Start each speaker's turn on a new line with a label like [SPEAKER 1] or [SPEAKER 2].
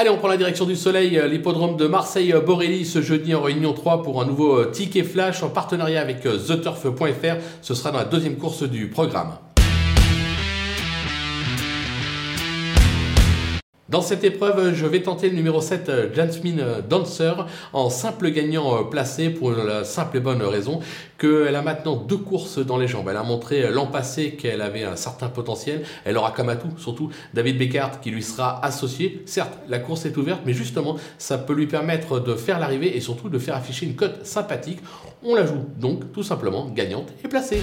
[SPEAKER 1] Allez, on prend la direction du soleil, l'hippodrome de Marseille-Borelli ce jeudi en réunion 3 pour un nouveau ticket flash en partenariat avec TheTurf.fr. Ce sera dans la deuxième course du programme. Dans cette épreuve, je vais tenter le numéro 7, euh, Jasmine Dancer, en simple gagnant euh, placé pour la simple et bonne raison qu'elle a maintenant deux courses dans les jambes. Elle a montré euh, l'an passé qu'elle avait un certain potentiel. Elle aura comme atout, surtout, David Beckhardt qui lui sera associé. Certes, la course est ouverte, mais justement, ça peut lui permettre de faire l'arrivée et surtout de faire afficher une cote sympathique. On la joue donc tout simplement gagnante et placée.